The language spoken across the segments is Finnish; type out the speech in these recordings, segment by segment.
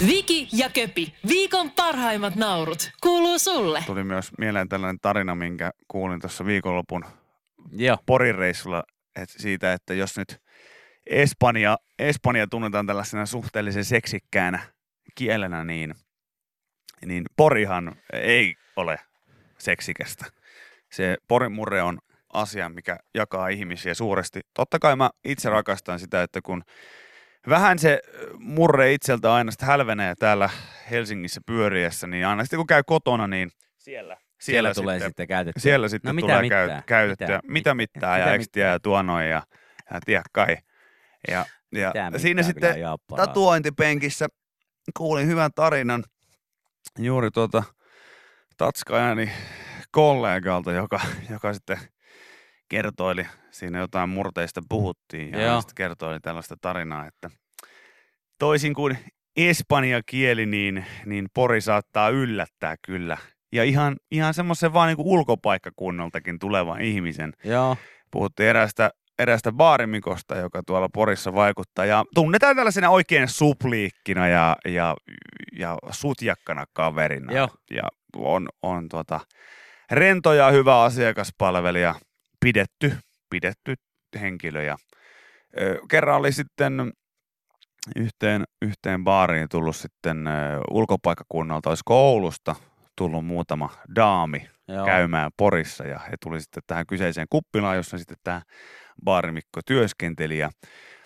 Viki ja Köpi, viikon parhaimmat naurut, kuuluu sulle. Tuli myös mieleen tällainen tarina, minkä kuulin tuossa viikonlopun Joo. Porin reissulla että siitä, että jos nyt Espanja, Espanja tunnetaan tällaisena suhteellisen seksikkäänä kielenä, niin, niin Porihan ei ole seksikästä. Se Porin murre on asia, mikä jakaa ihmisiä suuresti. Totta kai mä itse rakastan sitä, että kun vähän se murre itseltä aina sitten hälvenee täällä Helsingissä pyöriessä, niin aina sitten kun käy kotona, niin siellä, Siellä, tulee sitten, sitten käytettyä. siellä sitten no, mitä tulee mitään? käy, käytettyä. Mitä, mitä mittaa ja Mitä ekstiä ja tuo noin ja, ja tiedä kai. Ja, ja Mitä siinä sitten tatuointipenkissä kuulin hyvän tarinan juuri tuota Tatskajani kollegalta, joka, joka sitten kertoili, siinä jotain murteista puhuttiin ja Joo. hän sitten kertoili tällaista tarinaa, että toisin kuin espanja kieli, niin, niin Pori saattaa yllättää kyllä. Ja ihan, ihan semmoisen vaan niin ulkopaikkakunnaltakin tulevan ihmisen. Joo. Puhuttiin erästä, erästä baarimikosta, joka tuolla Porissa vaikuttaa. Ja tunnetaan tällaisena oikein supliikkina ja, ja, ja sutjakkana kaverina. Joo. Ja on, on tuota, rento ja hyvä asiakaspalvelija pidetty, pidetty henkilö. Ja, ö, kerran oli sitten yhteen, yhteen baariin tullut sitten ö, ulkopaikkakunnalta, olisi koulusta tullut muutama daami Joo. käymään Porissa ja he tuli sitten tähän kyseiseen kuppilaan, jossa sitten tämä baarimikko työskenteli ja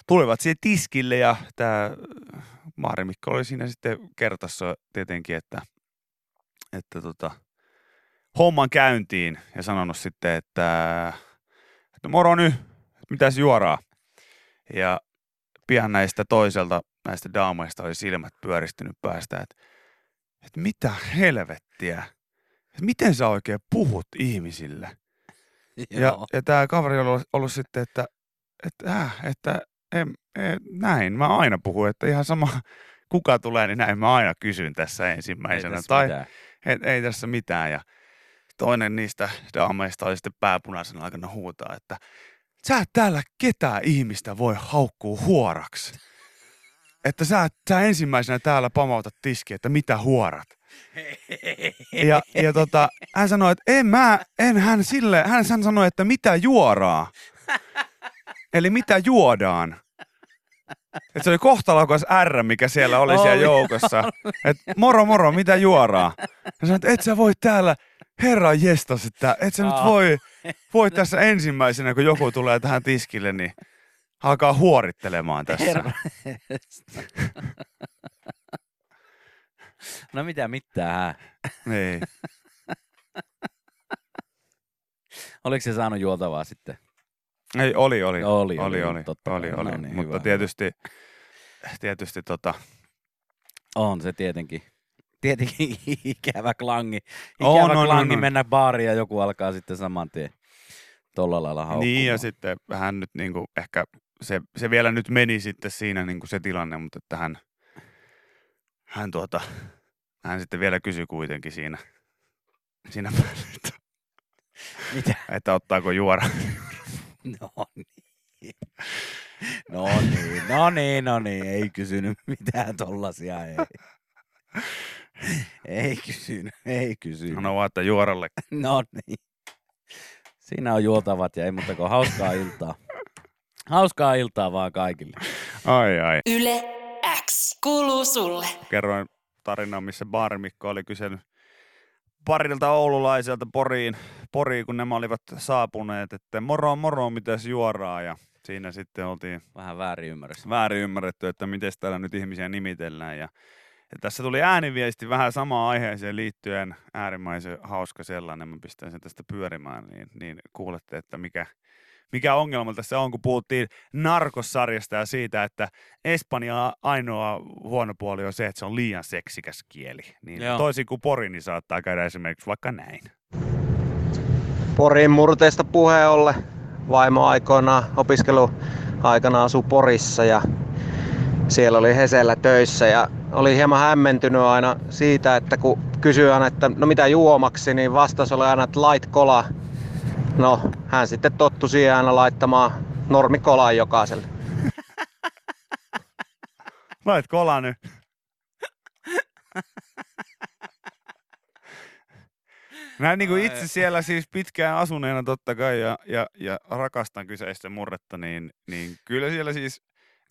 tulivat siihen tiskille ja tämä baarimikko oli siinä sitten kertassa tietenkin, että, että tota, homman käyntiin ja sanonut sitten, että, että moro nyt, mitäs juoraa. Ja pian näistä toiselta näistä daameista oli silmät pyöristynyt päästä, että, että mitä helvettiä, että miten sä oikein puhut ihmisille? Ja, Joo. ja tämä kaveri on ollut, ollut sitten, että, että, äh, että en, en, näin mä aina puhun, että ihan sama kuka tulee, niin näin mä aina kysyn tässä Ei ensimmäisenä. tässä tai mitään. ei, ei tässä mitään. Ja toinen niistä daameista oli sitten pääpunaisen aikana huutaa, että sä et täällä ketään ihmistä voi haukkua huoraksi. Että sä, sä ensimmäisenä täällä pamautat tiski, että mitä huorat. Ja, ja tota, hän sanoi, että en mä, en hän sille, hän, hän sanoi, että mitä juoraa. Eli mitä juodaan. Et se oli kohtalokas R, mikä siellä oli siellä joukossa. Et moro moro, mitä juoraa? Ja sanoi, että et sä voi täällä, herra jestas, että et sä nyt Aa. voi, voi tässä ensimmäisenä, kun joku tulee tähän tiskille, niin alkaa huorittelemaan tässä. Herra. no mitä mitään? Niin. Oliko se saanut juotavaa sitten? Ei, oli, oli. Oli, oli, oli, oli, totta oli, oli. No niin, Mutta hyvä, tietysti, tietysti tota, On se tietenkin. Tietenkin ikävä klangi. Ikävä On, on, klangi on, on. mennä baariin ja joku alkaa sitten saman tien tolla lailla haukkumaan. Niin ja sitten hän nyt niinku ehkä, se, se vielä nyt meni sitten siinä niinku se tilanne, mutta että hän, hän tuota, hän sitten vielä kysyi kuitenkin siinä, siinä päälle, että, Mitä? että ottaako juora. No niin. No niin, no niin, no niin. Ei kysynyt mitään tollasia, ei. Ei kysynyt, ei kysynyt. Hän on vaan, että juoralle. No niin. Siinä on juotavat ja ei muuta kuin hauskaa iltaa. Hauskaa iltaa vaan kaikille. Ai ai. Yle X kuuluu sulle. Kerroin tarinan, missä baarimikko oli kysynyt parilta oululaiselta Poriin, Poriin, kun nämä olivat saapuneet, että moro moro, mitäs juoraa ja siinä sitten oltiin Vähän väärin ymmärretty, että miten täällä nyt ihmisiä nimitellään. Ja, ja tässä tuli ääniviesti vähän samaan aiheeseen liittyen, äärimmäisen hauska sellainen, mä pistän sen tästä pyörimään, niin, niin kuulette, että mikä, mikä ongelma tässä on, kun puhuttiin narkossarjasta ja siitä, että Espanja ainoa huono puoli on se, että se on liian seksikäs kieli. Niin Joo. toisin kuin Pori, niin saattaa käydä esimerkiksi vaikka näin. Porin murteista puheen ollen. Vaimo aikoinaan opiskeluaikana asui Porissa ja siellä oli Hesellä töissä ja oli hieman hämmentynyt aina siitä, että kun kysyi aina, että no mitä juomaksi, niin vastaus oli aina, että light kola. No, hän sitten tottui siihen aina laittamaan normikolaan jokaiselle. Lait kola nyt. Näin niin kuin itse siellä siis pitkään asuneena totta kai ja, ja, ja rakastan kyseistä murretta, niin, niin kyllä siellä siis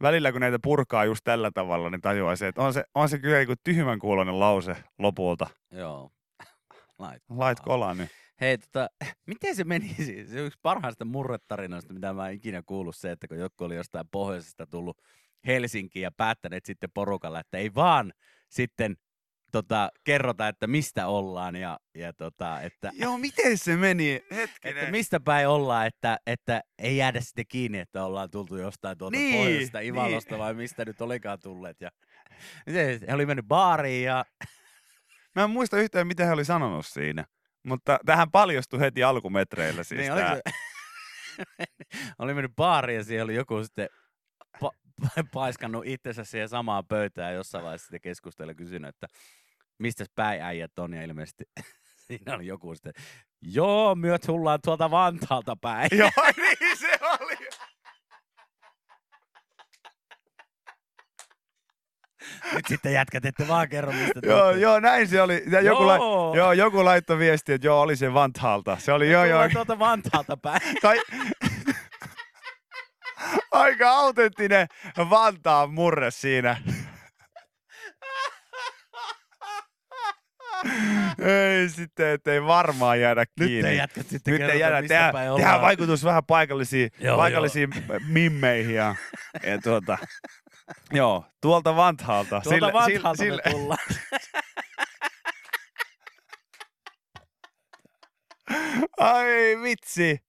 välillä kun näitä purkaa just tällä tavalla, niin tajuaa se, että on se, on se kyllä tyhmän kuuloinen lause lopulta. Joo. Lait. Lait kolaan nyt. Hei, tota, miten se meni siis? Se yksi parhaista murretarinoista, mitä mä oon ikinä kuullut se, että kun joku oli jostain pohjoisesta tullut Helsinkiin ja päättäneet sitten porukalla, että ei vaan sitten tota, kerrota, että mistä ollaan ja, ja tota, että, Joo, miten se meni? että Hetkinen. mistä päin ollaan, että, että ei jäädä sitten kiinni, että ollaan tultu jostain tuolta Niin, niin, pohjoisesta niin. Ivalosta vai mistä nyt olikaan tulleet. Ja, he oli mennyt baariin ja Mä en muista yhtään, mitä hän oli sanonut siinä. Mutta tähän paljastui heti alkumetreillä siis niin, tää. se, oli mennyt baariin ja siellä oli joku sitten pa- paiskannut itsensä siihen samaan pöytään jossain vaiheessa sitten keskustella kysynyt, että mistä päin äijät on ja ilmeisesti siinä oli joku sitten, joo, myö tullaan tuolta Vantaalta päin. Joo, niin se oli. Nyt sitten jätkät, ette vaan kerro, mistä Joo, olette. joo, näin se oli. Ja joku, la- Joo. joo, joku laittoi viestiä, että joo, oli se Vantaalta. Se oli joo, joo. Tuolta Vantaalta päin. Kai... Aika autenttinen Vantaan murre siinä. ei sitten, ettei varmaan jäädä kiinni. Nyt ei jätkät sitten Nyt ei jäädä. Tehdään, tehdään vaikutus vähän paikallisiin, Joo, paikallisiin mimmeihin. Ja, ja tuota, joo, tuolta Vantaalta. Tuolta Vantaalta sillä- me tullaan. Ai vitsi.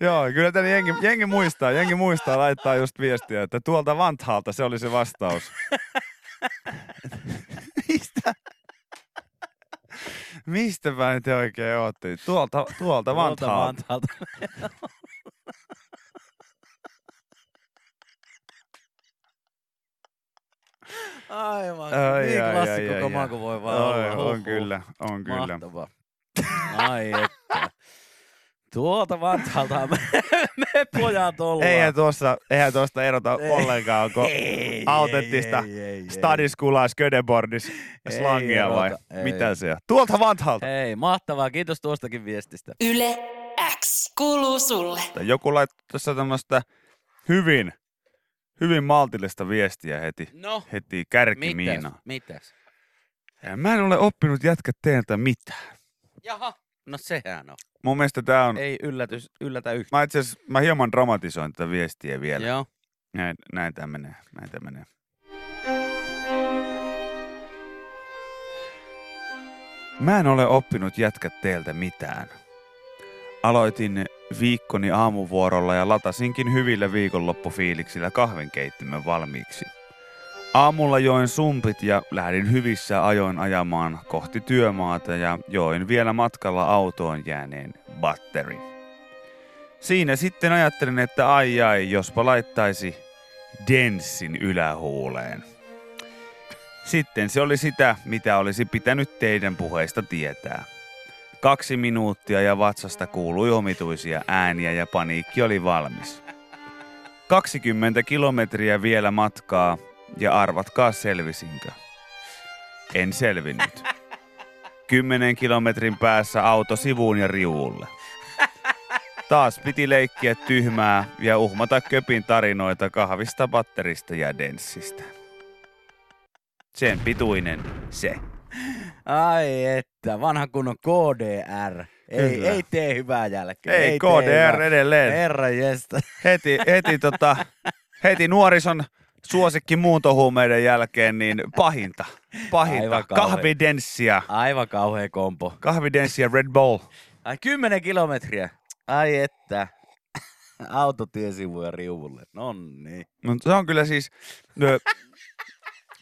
Joo, kyllä tänne jengi, jengi muistaa, jengi muistaa laittaa just viestiä, että tuolta Vantaalta se oli se vastaus. Mistä? Mistä päin te oikein ootte? Tuolta, tuolta Tuolta Vantaalta. Vantaalta. Aivan. Ai, niin ai, klassikko ai, ai, ai. kuin voi vaan Oi, olla. on Huhhuh. kyllä, on kyllä. Mahtavaa. Ai että. Tuolta Vantaalta me, me pojat ollaan. Eihän tuossa, eihän tuosta erota Ei. ollenkaan, onko Ei, autenttista ei, ei, Ei slangia vai ei. mitä se on? Tuolta Vantaalta. Ei, mahtavaa. Kiitos tuostakin viestistä. Yle X kuuluu sulle. joku laittoi tässä tämmöistä hyvin, hyvin maltillista viestiä heti, No, heti kärkimiina. Mitäs? Ja Mä en ole oppinut jätkä teiltä mitään. Jaha. No sehän on. Mun mielestä tää on, Ei yllätys, yllätä yhtään. mä itse asiassa, mä hieman dramatisoin tätä viestiä vielä. Joo. Näin, näin tää menee, näin tää menee. Mä en ole oppinut jätkät teiltä mitään. Aloitin viikkoni aamuvuorolla ja latasinkin hyvillä viikonloppufiiliksillä kahvinkeittimen valmiiksi. Aamulla join sumpit ja lähdin hyvissä ajoin ajamaan kohti työmaata ja join vielä matkalla autoon jääneen batteri. Siinä sitten ajattelin, että ai ai, jospa laittaisi Denssin ylähuuleen. Sitten se oli sitä, mitä olisi pitänyt teidän puheista tietää. Kaksi minuuttia ja vatsasta kuului omituisia ääniä ja paniikki oli valmis. 20 kilometriä vielä matkaa ja arvatkaa selvisinkö. En selvinnyt. Kymmenen kilometrin päässä auto sivuun ja riuulle. Taas piti leikkiä tyhmää ja uhmata köpin tarinoita kahvista, batterista ja denssistä. Sen pituinen se. Ai että, vanha kunnon KDR. Ei, Kyllä. ei tee hyvää jälkeä. Ei, tee KDR edelleen. Herra jestä. Heti, heti, tota, heti nuorison suosikki muuntohuumeiden jälkeen, niin pahinta. Pahinta. Aivan. Kahvidenssia. Aivan kauhea kompo. Kahvidenssia Red Bull. Ai kymmenen kilometriä. Ai että. Autotiesivu ja riuvulle. No niin. Mutta se on kyllä siis...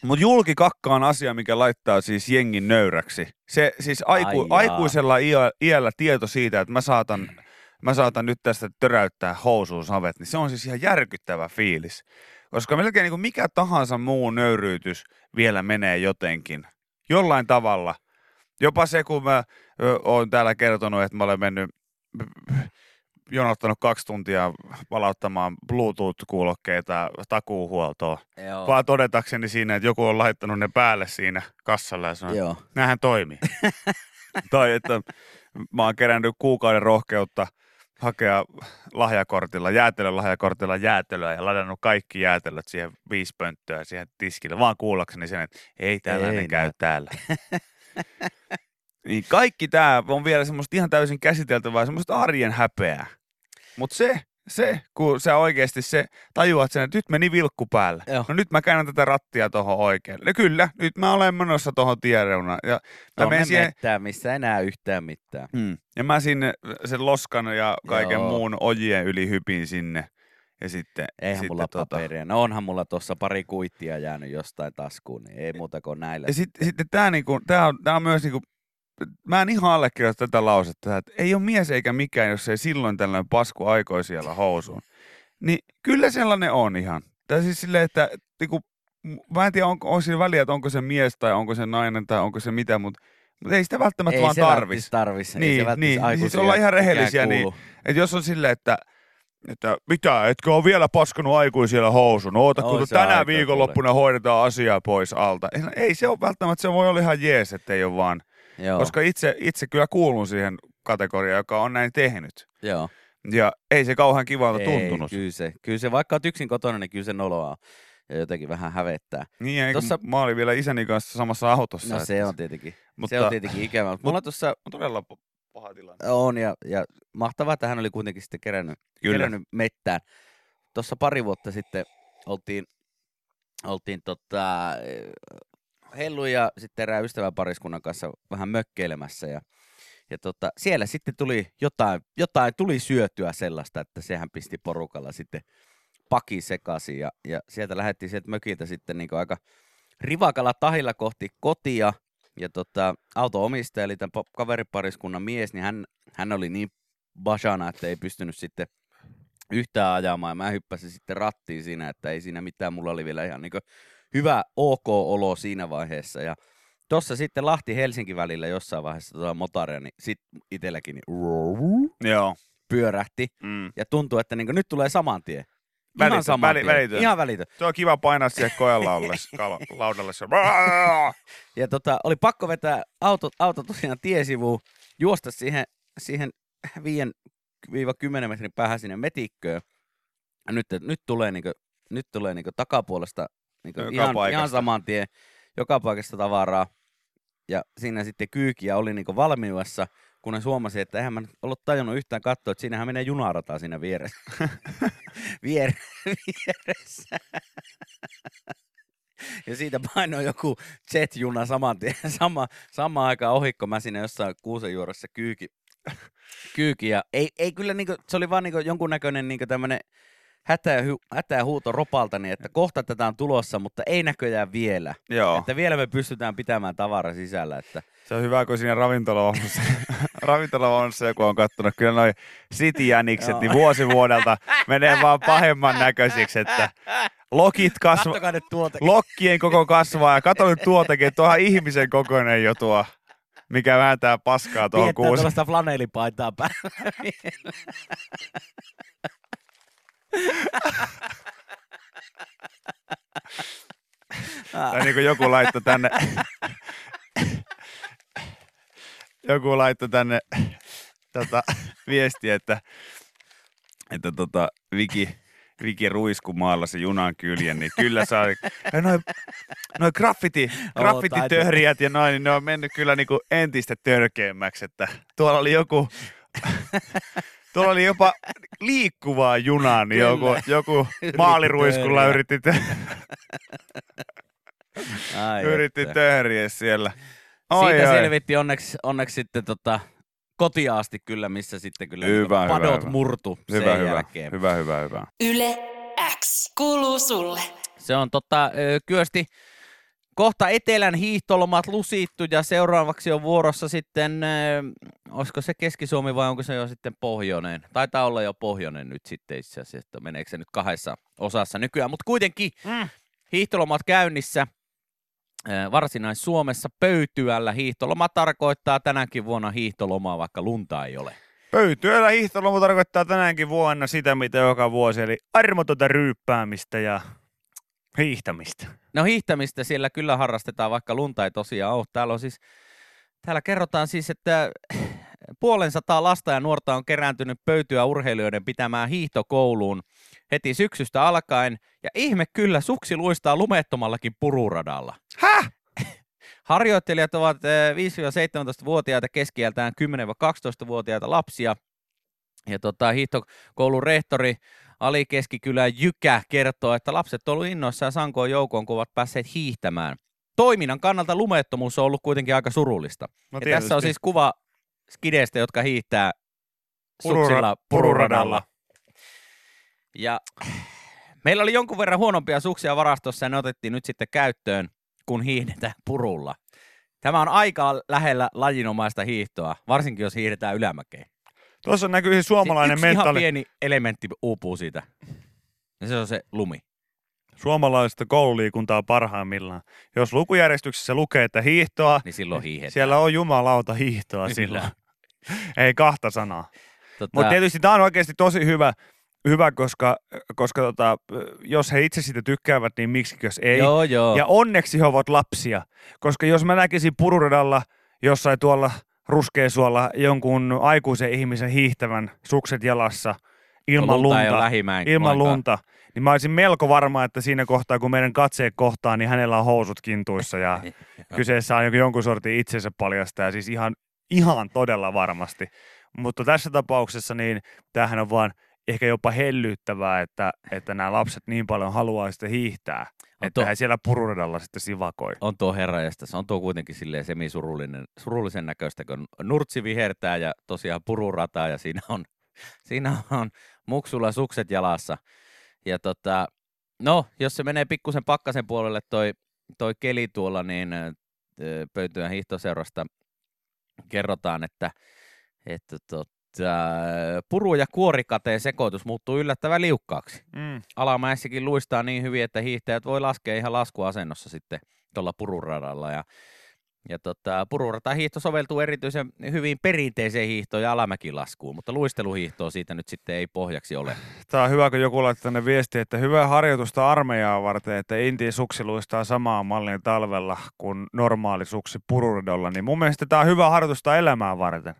Mutta julkikakka on asia, mikä laittaa siis jengin nöyräksi. Se siis aiku, Ai jaa. aikuisella iä, iällä tieto siitä, että mä saatan, mä saatan nyt tästä töräyttää housuun savet, niin se on siis ihan järkyttävä fiilis. Koska melkein niin kuin mikä tahansa muu nöyryytys vielä menee jotenkin. Jollain tavalla. Jopa se, kun mä oon täällä kertonut, että mä olen mennyt jonottanut kaksi tuntia palauttamaan Bluetooth-kuulokkeita takuuhuoltoon. Joo. Vaan todetakseni siinä, että joku on laittanut ne päälle siinä kassalla ja sanoo, Joo. näähän toimii. tai että mä oon kerännyt kuukauden rohkeutta hakea lahjakortilla, jäätelön lahjakortilla jäätelöä ja ladannut kaikki jäätelöt siihen viisi pönttöä siihen tiskille, vaan kuullakseni sen, että ei tällainen Ei käy näy. täällä. niin kaikki tämä on vielä semmoista ihan täysin käsiteltävää, semmoista arjen häpeää. Mutta se, se, kun sä oikeasti se tajuat sen, että nyt meni vilkku päälle. Joo. No nyt mä käännän tätä rattia tuohon oikealle. No kyllä, nyt mä olen menossa tuohon tiereunaan. Ja mä menen siihen, mettään, missä enää yhtään mitään. Mm. Ja mä sinne sen loskan ja kaiken Joo. muun ojien yli hypin sinne. Ja sitten, Eihän sitten mulla tota, paperia. No onhan mulla tuossa pari kuittia jäänyt jostain taskuun, niin ei muuta kuin näillä. Ja sitten, sitten tämä niinku, tää on, tää on myös niinku, mä en ihan allekirjoita tätä lausetta, että ei ole mies eikä mikään, jos ei silloin tällöin pasku aikoi siellä housuun. Niin kyllä sellainen on ihan. Tai siis silleen, että niinku, mä en tiedä, onko, onko siinä väliä, että onko se mies tai onko se nainen tai onko se mitä, mutta, mutta ei sitä välttämättä ei vaan se tarvis. tarvis. ei Niin, se välttis niin, niin siis ollaan ihan rehellisiä, niin. Että jos on silleen, että, että mitä, etkö ole vielä paskanut aikuisilla housun? Oota, On kun tänä viikonloppuna hoidetaan asiaa pois alta. Ei- Ei se ole välttämättä, se voi olla ihan jees, että ei ole vaan. Joo, Koska itse, itse kyllä kuulun siihen kategoriaan, joka on näin tehnyt. joo. Ja ei se kauhean kivalta Ei, tuntunut. Kyllä se, kyllä se, vaikka olet yksin kotona, niin kyllä se noloa ja jotenkin vähän hävettää. Niin, eikä, Tossa- mä olin vielä isäni kanssa samassa autossa. No että se on tietenkin, mutta, se on tietenkin ikävä. Mutta mulla tuossa on todella paha tilanne. on ja, ja mahtavaa, että hän oli kuitenkin sitten kerännyt, Kyllä. kerännyt mettään. Tuossa pari vuotta sitten oltiin, oltiin tota, Hellu ja sitten erään ystäväpariskunnan kanssa vähän mökkeilemässä ja, ja tota, siellä sitten tuli jotain, jotain tuli syötyä sellaista, että sehän pisti porukalla sitten paki sekaisin ja, ja sieltä lähdettiin sieltä mökiltä sitten niin aika rivakalla tahilla kohti kotia ja tota, auto-omistaja, eli tämän pa- kaveripariskunnan mies, niin hän, hän oli niin basana, että ei pystynyt sitten yhtään ajamaan. Ja mä hyppäsin sitten rattiin siinä, että ei siinä mitään. Mulla oli vielä ihan niin hyvä ok-olo siinä vaiheessa. Ja tuossa sitten Lahti-Helsinki välillä jossain vaiheessa tuota motaria, niin sitten itselläkin niin Joo. pyörähti. Mm. Ja tuntuu, että niin nyt tulee saman tien. Välitön, Ihan saman väli- tien. välitön. Ihan välitön. Se on kiva painaa siihen koelaudalle, laudalle. Se. Ja tota, oli pakko vetää auto, auto tosiaan tiesivuun, juosta siihen, siihen 5-10 metrin päähän sinne metikköön. Ja nyt, nyt tulee, niinku, nyt tulee niinku takapuolesta niinku Joka ihan, paikasta. ihan saman tien joka paikasta tavaraa. Ja siinä sitten kyykiä oli niinku valmiudessa, kunnes huomasin, että eihän mä ollut tajunnut yhtään katsoa, että siinähän menee junarata siinä vieressä. Vier, vieressä. Ja siitä painoi joku jet-juna saman tien, sama, samaan aikaan ohikko mä siinä jossain kuusen juuressa kyyki, kyyki ja ei, ei kyllä niinku, se oli vaan niinku jonkunnäköinen niinku tämmönen hätä, hätä huuto ropaltani, että kohta tätä on tulossa, mutta ei näköjään vielä. Joo. Että vielä me pystytään pitämään tavara sisällä, että Se on hyvä, kun siinä ravintolaohjelmassa, ravintolaohjelmassa joku on kattonut kyllä noin City-jänikset, niin vuosi vuodelta menee vaan pahemman näköisiksi, että lokit kasva, kattokaa nyt tuota. lokkien koko kasvaa ja kato nyt tuotakin, että tuohan ihmisen kokoinen jo tuo, mikä vääntää paskaa tuohon Viettää kuusen. tuollaista flanelipaitaa päällä. Tai niin kuin joku laittoi tänne, joku laittoi tänne tota, viesti, että, että tota, Viki, Viki Ruisku maalasi junan kyljen, niin kyllä saa. Noin noi graffiti, graffititöhrijät ja noin, niin ne on mennyt kyllä niinku entistä törkeämmäksi, että tuolla oli joku, tuolla oli jopa liikkuvaa junaa, niin joku, joku Yritti maaliruiskulla töhriä. yritti, tö- Ai yritti että. töhriä siellä. Siitä selvitti onneksi, onneksi sitten tota, kotiaasti kyllä, missä sitten kyllä Hyvä, hyvä, padot hyvä. murtu Hyvä, sen hyvä, jälkeen. hyvä, hyvä, hyvä. Yle X kuuluu sulle. Se on tota, kyösti kohta etelän hiihtolomat lusittu ja seuraavaksi on vuorossa sitten, ö, olisiko se Keski-Suomi vai onko se jo sitten pohjoinen? Taitaa olla jo pohjoinen nyt sitten itse asiassa, että meneekö se nyt kahdessa osassa nykyään, mutta kuitenkin Mm. hiihtolomat käynnissä. Ö, Varsinais-Suomessa pöytyällä hiihtoloma tarkoittaa tänäkin vuonna hiihtolomaa, vaikka lunta ei ole. Pöytyöllä hiihtolomu tarkoittaa tänäänkin vuonna sitä, mitä joka vuosi, eli armotonta ryyppäämistä ja hiihtämistä. No hiihtämistä siellä kyllä harrastetaan, vaikka lunta ei tosiaan ole. Täällä on siis, täällä kerrotaan siis, että puolen sataa lasta ja nuorta on kerääntynyt pöytyä urheilijoiden pitämään hiihtokouluun heti syksystä alkaen. Ja ihme kyllä, suksi luistaa lumettomallakin pururadalla. Häh? Harjoittelijat ovat eh, 5-17-vuotiaita, keskiältään 10-12-vuotiaita lapsia. Ja tota, hiihtokoulun rehtori Ali Keskikylä Jykä kertoo, että lapset ovat olleet innoissaan sankoon joukkoon, kun ovat päässeet hiihtämään. Toiminnan kannalta lumettomuus on ollut kuitenkin aika surullista. No ja tässä on siis kuva skideistä, jotka hiihtää suksilla pururadalla. pururadalla. Ja meillä oli jonkun verran huonompia suksia varastossa ja ne otettiin nyt sitten käyttöön, kun hiihdetään purulla. Tämä on aika lähellä lajinomaista hiihtoa, varsinkin jos hiihdetään ylämäkeen. Tuossa näkyy siis suomalainen yksi ihan mentaali. pieni elementti uupuu siitä. Ja se on se lumi. Suomalaista koululiikuntaa parhaimmillaan. Jos lukujärjestyksessä lukee, että hiihtoa, Niin silloin hiihdetään. siellä on jumalauta hiihtoa silloin. Ei kahta sanaa. Tota, Mutta tietysti tämä on oikeasti tosi hyvä, hyvä koska, koska tota, jos he itse siitä tykkäävät, niin miksi jos ei. Joo, joo. Ja onneksi he ovat lapsia, koska jos mä näkisin pururadalla jossain tuolla ruskeasuolla jonkun aikuisen ihmisen hiihtävän sukset jalassa ilman lunta. Lunta, ilman lunta, niin mä olisin melko varma, että siinä kohtaa, kun meidän katseet kohtaa, niin hänellä on housut kintuissa ja kyseessä on jonkun sortin itsensä paljastaja, siis ihan, ihan todella varmasti. Mutta tässä tapauksessa niin tämähän on vaan ehkä jopa hellyttävää, että, että nämä lapset niin paljon haluaa sitä hiihtää, On että to- he siellä pururadalla sitten sivakoi. on tuo herra ja se on tuo kuitenkin silleen semisurullinen, surullisen näköistä, kun nurtsi vihertää ja tosiaan pururataa ja siinä on, siinä on muksulla sukset jalassa. Ja tota, no, jos se menee pikkusen pakkasen puolelle toi, toi keli tuolla, niin ö, Pöytyän hiihtoseurasta kerrotaan, että, että tota, puru- ja kuorikateen sekoitus muuttuu yllättävän liukkaaksi Mm. alamäessäkin luistaa niin hyvin, että hiihtäjät voi laskea ihan laskuasennossa sitten tuolla pururadalla. Ja, ja tota, pururatahiihto soveltuu erityisen hyvin perinteiseen hiihtoon ja alamäkilaskuun, mutta luisteluhiihtoa siitä nyt sitten ei pohjaksi ole. Tämä on hyvä, kun joku laittaa tänne viesti, että hyvää harjoitusta armeijaa varten, että Intiin suksi luistaa samaa mallia talvella kuin normaali suksi pururadolla, niin mun mielestä tämä on hyvä harjoitusta elämää varten.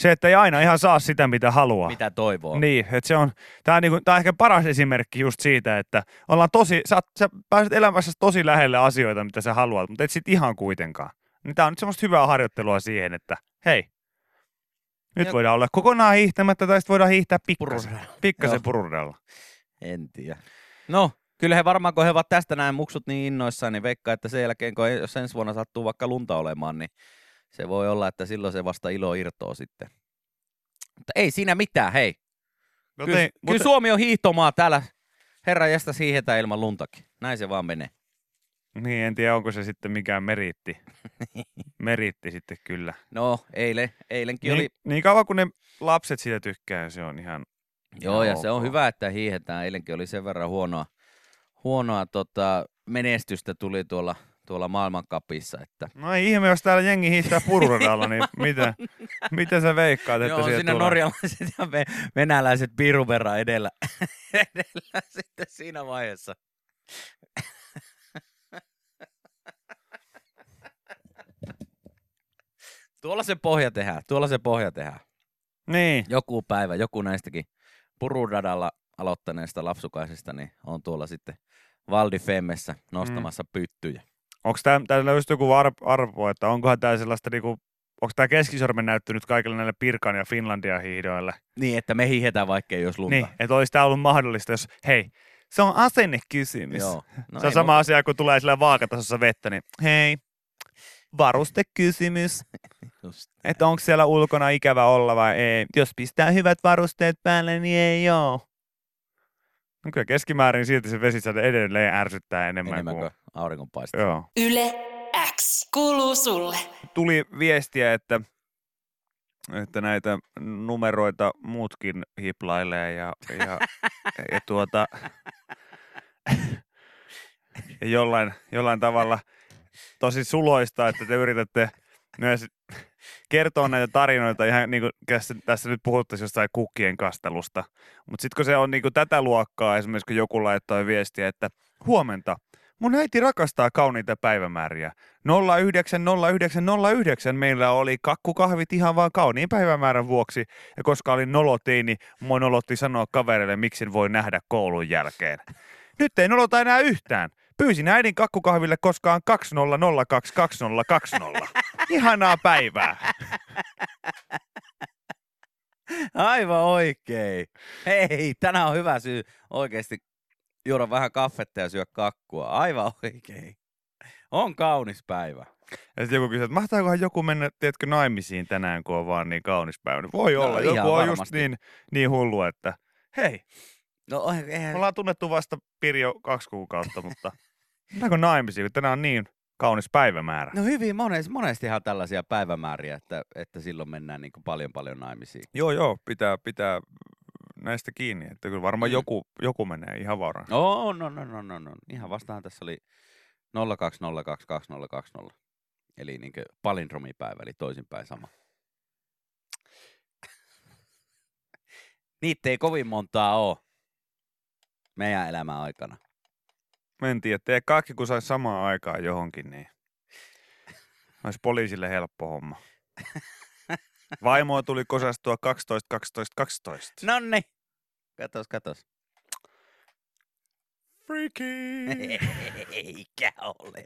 Se, että ei aina ihan saa sitä, mitä haluaa. Mitä toivoo? Niin, että se on, tämä on, niinku, tää on ehkä paras esimerkki just siitä, että ollaan tosi, sä, sä pääset elämässä tosi lähelle asioita, mitä sä haluat, mutta et sit ihan kuitenkaan. Niin tää on nyt semmoista hyvää harjoittelua siihen, että hei, nyt Ja- voidaan olla kokonaan hiihtämättä tai sitten voidaan hiihtää pikkasen, pikkasen Joo. pururadalla. En tiedä. No, kyllä he varmaan, kun he ovat tästä näin muksut niin innoissaan, niin veikkaa, että sen jälkeen, kun jos ensi vuonna sattuu vaikka lunta olemaan, niin se voi olla, että silloin se vasta ilo irtoo sitten. Mutta ei siinä mitään, hei. No Kyllä, te, kyllä Suomi on hiihtomaa täällä. Herra jästä hiihetään ilman luntakin. Näin se vaan menee. Niin, en tiedä, onko se sitten mikään meritti. meritti sitten kyllä. No, eilen, eilenkin oli... Niin, niin kauan kun ne lapset siitä tykkää, se on ihan... Joo, ja ihan se on ok. hyvä, että hiihetään. Eilenkin oli sen verran huonoa, huonoa tota, menestystä tuli tuolla, tuolla maailmankapissa. Että... No ei ihme, jos täällä jengi hiihtää pururadalla, niin mitä, mitä sä veikkaat, että Joo, siinä tulee? norjalaiset ja ve- venäläiset piirun verran edellä, edellä sitten siinä vaiheessa. Tuolla se pohja tehdään, tuolla se pohja tehdään. Niin. Joku päivä, joku näistäkin pururadalla aloittaneista lapsukaisista, niin on tuolla sitten Valdi Femmessä nostamassa mm. pyttyjä. Onko tää, täällä just joku ar- arvo, että onkohan tää sellaista niinku, onko tää keskisormen näyttänyt kaikille näille Pirkan ja Finlandia hiihdoille? Niin, että me hiihetään vaikka olisi lunta. Niin, että olisi tää ollut mahdollista, jos, hei, se on asennekysymys. Joo. No se on sama asia, kun tulee sillä vaakatasossa vettä, niin hei, varustekysymys, että onko siellä ulkona ikävä olla vai ei. Jos pistää hyvät varusteet päälle, niin ei oo. No kyllä keskimäärin silti se vesisade edelleen ärsyttää enemmän, enemmän kuin... auringonpaiste. Joo. Yle X kuuluu sulle. Tuli viestiä, että, että näitä numeroita muutkin hiplailee ja, ja, ja tuota, ja jollain, jollain tavalla tosi suloista, että te yritätte myös kertoo näitä tarinoita ihan niin kuin tässä, tässä nyt puhuttaisiin jostain kukkien kastelusta. Mutta sitten kun se on niin kuin tätä luokkaa, esimerkiksi kun joku laittoi viestiä, että huomenta, mun äiti rakastaa kauniita päivämääriä. 090909 meillä oli kakkukahvit ihan vaan kauniin päivämäärän vuoksi. Ja koska olin noloteini, mua nolotti sanoa kavereille, miksi voi nähdä koulun jälkeen. Nyt ei nolota enää yhtään. Pyysin äidin kakkukahville koskaan 20022020. Ihanaa päivää. Aivan oikein. Hei, tänään on hyvä syy oikeasti juoda vähän kaffetta ja syö kakkua. Aivan oikein. On kaunis päivä. Ja sitten joku kysyy, että mahtaakohan joku mennä, tiedätkö, naimisiin tänään, kun on vaan niin kaunis päivä. Voi No, olla. ihan Joku on just varmasti. niin, niin hullu, että hei, No eihän... me ollaan tunnettu vasta Pirjo kaksi kuukautta, mutta mennäänkö naimisiin, kun tänään on niin kaunis päivämäärä. No hyvin monesti, monestihan tällaisia päivämääriä, että, että silloin mennään niin paljon paljon naimisiin. Joo, joo, pitää, pitää näistä kiinni, että kyllä varmaan Mm. joku, joku menee ihan varmaan. Oh, no, no, no, no, no. Ihan vastahan tässä oli 02022020. Eli niin palindromipäivä, eli toisinpäin sama. Niitä ei kovin montaa ole meidän elämän aikana. Mä en tiedä, tee kaikki kun saisi samaan aikaan johonkin, niin olisi poliisille helppo homma. Vaimoa tuli kosastua 12, 12, 12. Nonni. Katos, katos. Freaky! Eikä ole.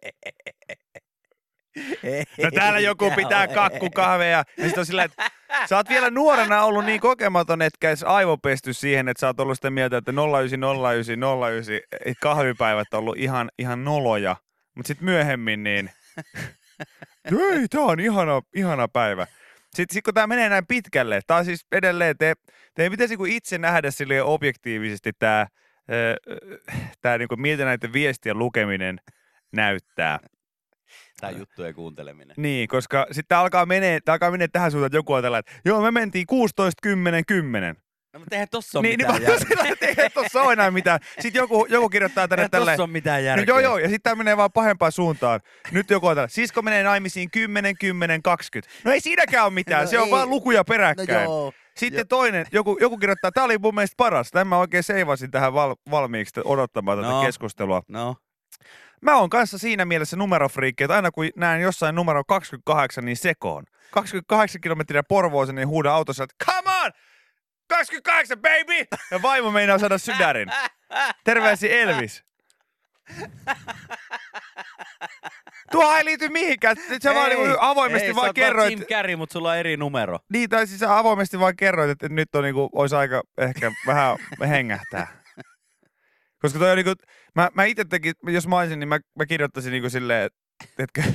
No täällä joku pitää kakkukahveja. Ja sit on silleen, että sä oot vielä nuorena ollut niin kokematon, etkä edes aivopesty siihen, että sä oot ollut sitä mieltä, että 09, 09, 09 et kahvipäivät on ollut ihan, ihan noloja. Mutta sitten myöhemmin niin, ei, tää on ihana, ihana päivä. Sitten sit kun tämä menee näin pitkälle, tämä on siis edelleen, te, te ei pitäisi niinku itse nähdä sille objektiivisesti tämä, tää niinku, miltä näiden viestien lukeminen näyttää. Tai juttujen kuunteleminen. Niin, koska sitten alkaa menee, alkaa menee tähän suuntaan, että joku on tällainen, että joo, me mentiin 16, 10, 10. No, mutta eihän tossa ole Niin, niin mitään mä järkeä. sillä, että ei tuossa ole enää mitään. Sitten joku, joku kirjoittaa tänne Eihän tälleen. tossa ole mitään No, järkeä. joo, joo, ja sitten tämä menee vaan pahempaan suuntaan. Nyt joku on tällä, sisko menee naimisiin 10, 10, 20. No ei siinäkään ole mitään, No se on ei. vaan lukuja No peräkkäin. joo. Sitten Joo. toinen, joku, joku kirjoittaa, tämä oli mun mielestä paras. Tämän mä oikein seivasin tähän val, valmiiksi odottamaan tätä No. keskustelua. No, Mä oon kanssa siinä mielessä numerofriikki, että aina kun näen jossain numero 28, niin sekoon. 28 kilometriä Porvooseen, niin huudan autossa, että come on! 28, baby! Ja vaimo meinaa saada sydärin. Terveisiä Elvis. Tuo ei liity mihinkään. Sä vaan niinku avoimesti ei, vaan sä kerroit. Jim Carrey, mutta sulla on eri numero. Niin, tai siis sä avoimesti vaan kerroit, että nyt on niinku, olisi aika ehkä vähän hengähtää. Koska toi on niinku, mä, mä itse tekin, jos mä olisin, niin mä, mä kirjoittaisin niinku silleen, että Tää,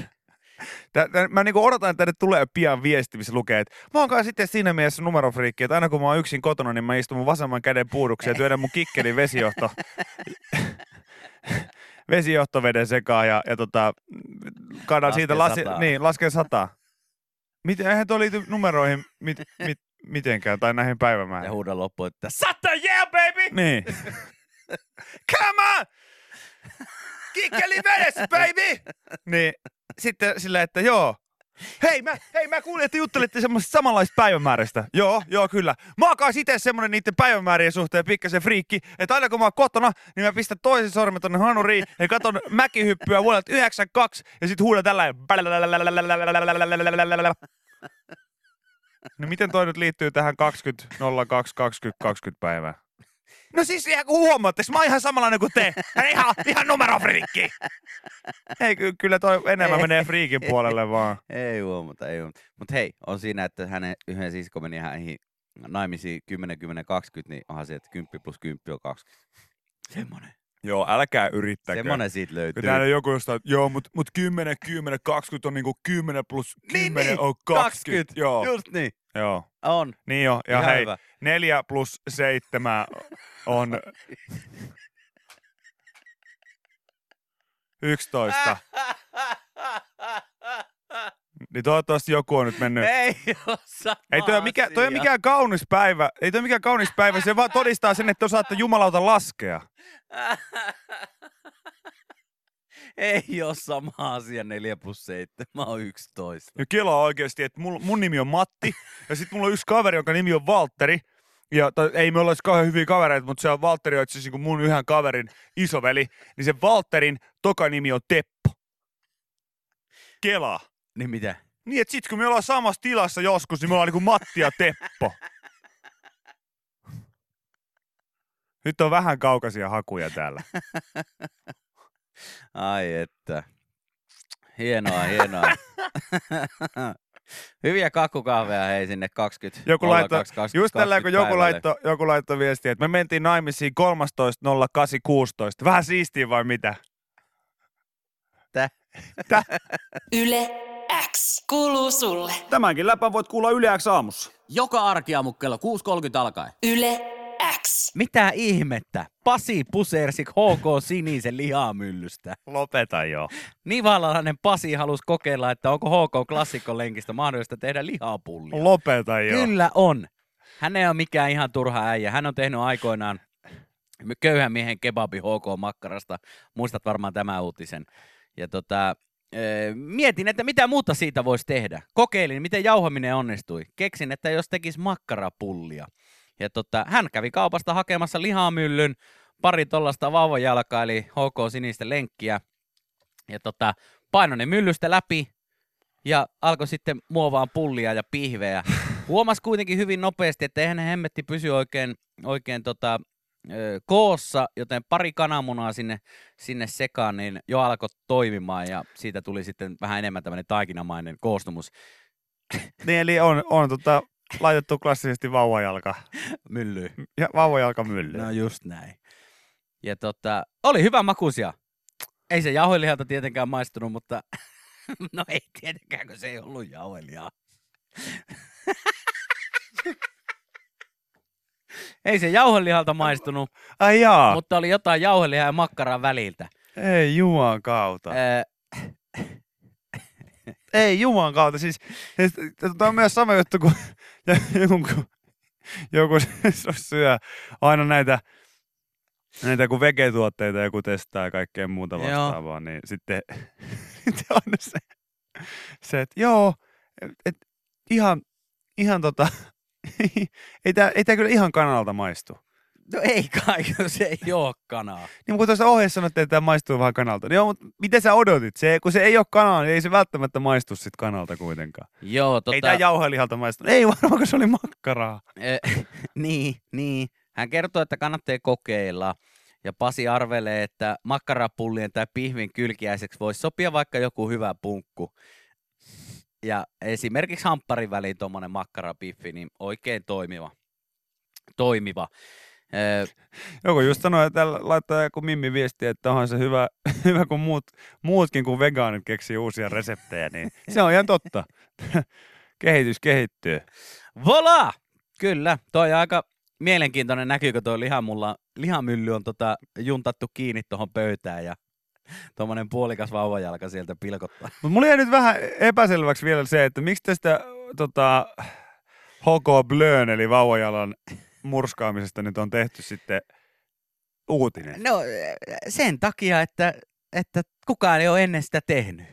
tää, mä niinku odotan, että tänne tulee pian viesti, missä lukee, että mä oon kai sitten siinä mielessä numerofriikki, että aina kun mä oon yksin kotona, niin mä istun mun vasemman käden puuduksi ja työnnän mun kikkelin vesijohto, vesijohtoveden sekaan ja, ja tota, Laskee siitä, lasi, sataa. niin, lasken sataa. Miten, eihän tuo liity numeroihin mit, mit, mitenkään tai näihin Ja päivämääriin. huudan loppuun, että sata, yeah baby! Niin. Come on! Kikkeli vedessä, baby! Niin, sitten silleen, että joo. Hei mä, hei, mä kuulin, että juttelitte semmoisesta samanlaista päivämäärästä. Joo, joo, kyllä. Mä oon kanssa itse semmonen niiden päivämäärien suhteen pikkasen friikki, että aina kun mä oon kotona, niin mä pistän toisen sormen tonne hanuriin ja katon mäkihyppyä vuodelta 92 ja sit huudan tällainen. No miten toi nyt liittyy tähän 20, 02, 20, 20 päivää? No siis ihan kun huomaatte, mä oon ihan samanlainen kuin te. Ihan, ihan numerofriikki. Ei, ky- kyllä toi enemmän Ei. menee friikin puolelle vaan. Ei huomata, ei huomata. Mutta hei, on siinä, että hänen yhden sisko meni häihin naimisiin 10, 10, 20, niin onhan se, että 10 plus 10 on 20. Semmonen. Joo, älkää yrittäkö. Semmonen siitä löytyy. Kun täällä on joku jostain, että joo, mut, mut 10, 10, 20 on niinku 10 plus 10 Niin, niin, on 20. Joo, Just niin. Joo. On. Niin jo, ja Ihan hei, hyvä. 4 plus 7 on 11. Niin toivottavasti joku on nyt mennyt. Ei sama Ei toi, ole mikä, toi ei ole asia. mikään kaunis päivä. Ei toi ole mikään kaunis päivä. Se vaan todistaa sen, että te osaatte jumalauta laskea. Ei ole sama asia 4 plus 7. Mä oon 11. Ja kelaa oikeasti, että mun, mun nimi on Matti, ja sitten mulla on yksi kaveri, jonka nimi on Valtteri, ja tai, ei me olla edes kauhean hyviä kavereita, mutta se on Valtteri on itse asiassa niin mun yhden kaverin isoveli, niin se Valtterin toka nimi on Teppo. Kelaa. Niin mitä? Niin, että sit kun me ollaan samassa tilassa joskus, niin me ollaan niinku Matti ja Teppo. Nyt on vähän kaukaisia hakuja täällä. Ai että. Hienoa, hienoa. Hyviä kakkukahveja hei sinne 20. Joku laittoi, 02, 20, just tällä kun joku laittoi, joku laittoi viestiä, että me mentiin naimisiin 13.08.16. Vähän siistiä vai mitä? Täh? Täh? Yle X kuuluu sulle. Tämänkin läpän voit kuulla Yle X aamussa. Joka arkiaamu kello 6.30 alkaen. Yle X. Mitä ihmettä? Pasi pusersi HK Sinisen lihamyllystä. Lopeta jo. Nivalalainen Pasi halusi kokeilla, että onko HK klassikkolenkistä mahdollista tehdä lihapullia. Lopeta jo. Kyllä on. Hän ei ole mikään ihan turha äijä. Hän on tehnyt aikoinaan köyhän miehen kebabi HK-makkarasta. Muistat varmaan tämän uutisen. Ja tota, eh, mietin, että mitä muuta siitä voisi tehdä. Kokeilin, miten jauhaminen onnistui. Keksin, että jos tekisi makkarapullia. Ja tota, hän kävi kaupasta hakemassa lihamyllyn, pari tollasta vauvajalkaa, eli HK sinistä lenkkiä. Ja tota, painoi ne myllystä läpi ja alkoi sitten muovaan pullia ja pihveä. Huomasi kuitenkin hyvin nopeasti, että eihän ne hemmetti pysy oikein, oikein tota, ö, koossa, joten pari kananmunaa sinne, sinne sekaan, niin jo alkoi toimimaan ja siitä tuli sitten vähän enemmän tämmöinen taikinamainen koostumus Niin, eli on, on tota, laitettu klassisesti vauvajalka. myllyyn. Ja vauvajalka mylly. No just näin. Ja tota, oli hyvä makuisia. Ei se jauhelihalta tietenkään maistunut, mutta no ei tietenkään, kun se ei ollut jauhelihaa. ei se jauhelihalta maistunut, Ai jaa, Mut... mutta oli jotain jauhelihaa ja makkaran väliltä. ei juman kautta. Ää, Ei juman kautta. Siis, siis tämä on myös sama juttu kuin joku, joku syö aina näitä, näitä kun vegetuotteita joku testaa ja kaikkea muuta Joo. vastaavaa, niin sitten, sitten aina se, se että joo, et, ihan, ihan tota, ei tämä ei tää kyllä ihan kanalta maistu. No ei kai, se ei ole kanaa. Niin kun tuossa ohjeessa sanottiin, että tämä maistuu vähän kanalta. Niin joo, mutta mitä sä odotit? Se, kun se ei ole kanaa, niin ei se välttämättä maistu sit kanalta kuitenkaan. Joo, Tota... Ei tämä jauhelihalta maistunut. Ei varmaan, kun se oli makkaraa. Eh, niin, niin. Hän kertoo, että kannattaa kokeilla. Ja Pasi arvelee, että makkarapullien tai pihvin kylkiäiseksi voisi sopia vaikka joku hyvä punkku. Ja esimerkiksi hampparin väliin tuommoinen makkarapiffi, niin oikein toimiva. Toimiva. Joku just sanoi, että laittaa joku Mimmi viesti, että onhan se hyvä, hyvä kun muut, muutkin kuin vegaanit keksii uusia reseptejä, niin se on ihan totta. Kehitys kehittyy. Vola! Kyllä, toi aika mielenkiintoinen näkyykö tuo lihamulla, lihamylly on tota, juntattu kiinni tuohon pöytään ja tuommoinen puolikas vauvajalka sieltä pilkottaa. Mutta mulla jäi nyt vähän epäselväksi vielä se, että miksi tästä tota, HK Blön, eli vauvajalan murskaamisesta nyt on tehty sitten uutinen. No sen takia, että, että kukaan ei ole ennen sitä tehnyt.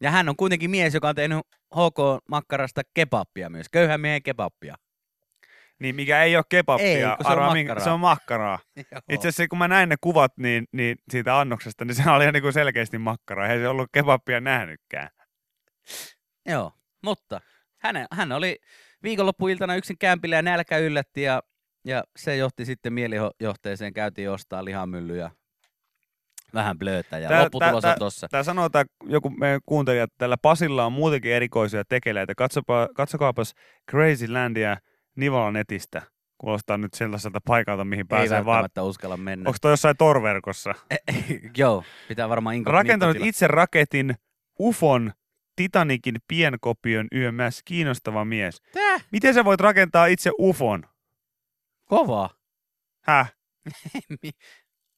Ja hän on kuitenkin mies, joka on tehnyt HK-makkarasta kebappia myös, köyhän miehen kebappia. Niin mikä ei ole kebabia, Ei, se on arvaa, makkaraa. se on makkaraa. Itse asiassa kun mä näin ne kuvat niin, niin siitä annoksesta, niin se oli ihan niin selkeästi makkaraa. Ei se ollut kebabia nähnytkään. Joo, mutta hän, hän oli viikonloppuiltana yksin kämpillä ja nälkä yllätti ja, ja se johti sitten mielijohteeseen. Käytiin ostaa lihamylly ja vähän blöötä ja Tää- lopputulos tää- on tossa. Tämä sanoo tää joku meidän kuuntelija, että tällä Pasilla on muutenkin erikoisia tekeleitä. Katsopa, katsokaapas Crazylandia Nivola netistä. Kuulostaa nyt sellaiselta paikalta, mihin Ei pääsee vaan. välttämättä uskalla mennä. Onko toi jossain torverkossa? Joo, pitää varmaan Rakentanut itse raketin UFON Titanikin pienkopion YMS. Kiinnostava mies. Täh? Miten sä voit rakentaa itse UFON? Kovaa. Häh?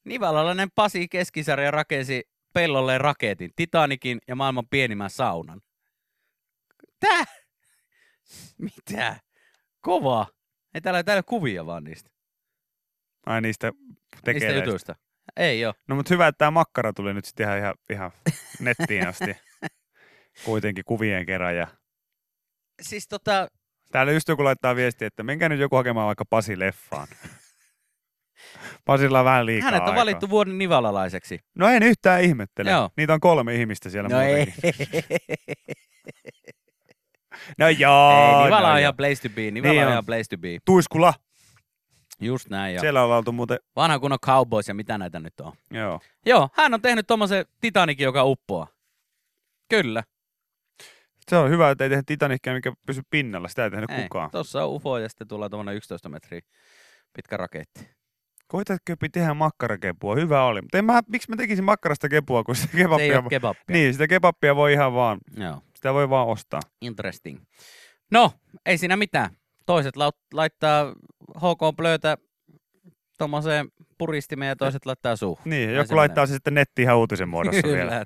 Nivalalainen Pasi Keskisarja rakensi pellolle raketin, Titanikin ja maailman pienimmän saunan. Tää? Mitä? Kovaa. Ei täällä, täällä ole kuvia vaan niistä, Ai niistä niistä tekeleistä. jutuista. Ei oo. No mutta hyvä, että tämä makkara tuli nyt sitten ihan, ihan, ihan nettiin asti. Kuitenkin kuvien kerran. Ja Siis tota, täällä just joku laittaa viestiä, että menkää nyt joku hakemaan vaikka Pasi leffaan. Pasilla on vähän liikaa hänet on aikaa. valittu vuoden nivalalaiseksi. No en yhtään ihmettele. Joo. Niitä on kolme ihmistä siellä No ei. muutenkin. No joo. ei, Nivala no on ihan place to be. Nivala Niin on on. ihan place to be. Tuiskula. Just näin. Ja Siellä ollaan oltu muuten, vanha kunnon cowboys ja mitä näitä nyt on. joo. Joo, hän on tehnyt tommosen Titanikin, joka uppoaa. Kyllä. Se on hyvä, että ei tehdä Titanicia, mikä pysy pinnalla. Sitä ei tehnyt Ei. kukaan. Tossa on UFO ja sitten tulee tuommoinen 11 metriä pitkä raketti. Koita köpi tehdä makkarakepua. Hyvä oli. Mutta en mä, miksi mä tekisin makkarasta kepua, kun sitä Se ei kebappia... ole kebappia. Niin, sitä kebappia voi ihan vaan, Joo, sitä voi vaan ostaa. interesting. No, ei siinä mitään. Toiset lau- laittaa HK Blötä tommoseen puristimeen ja toiset laittaa suuhun. Niin, joku laittaa se sitten nettiin ihan uutisen muodossa vielä.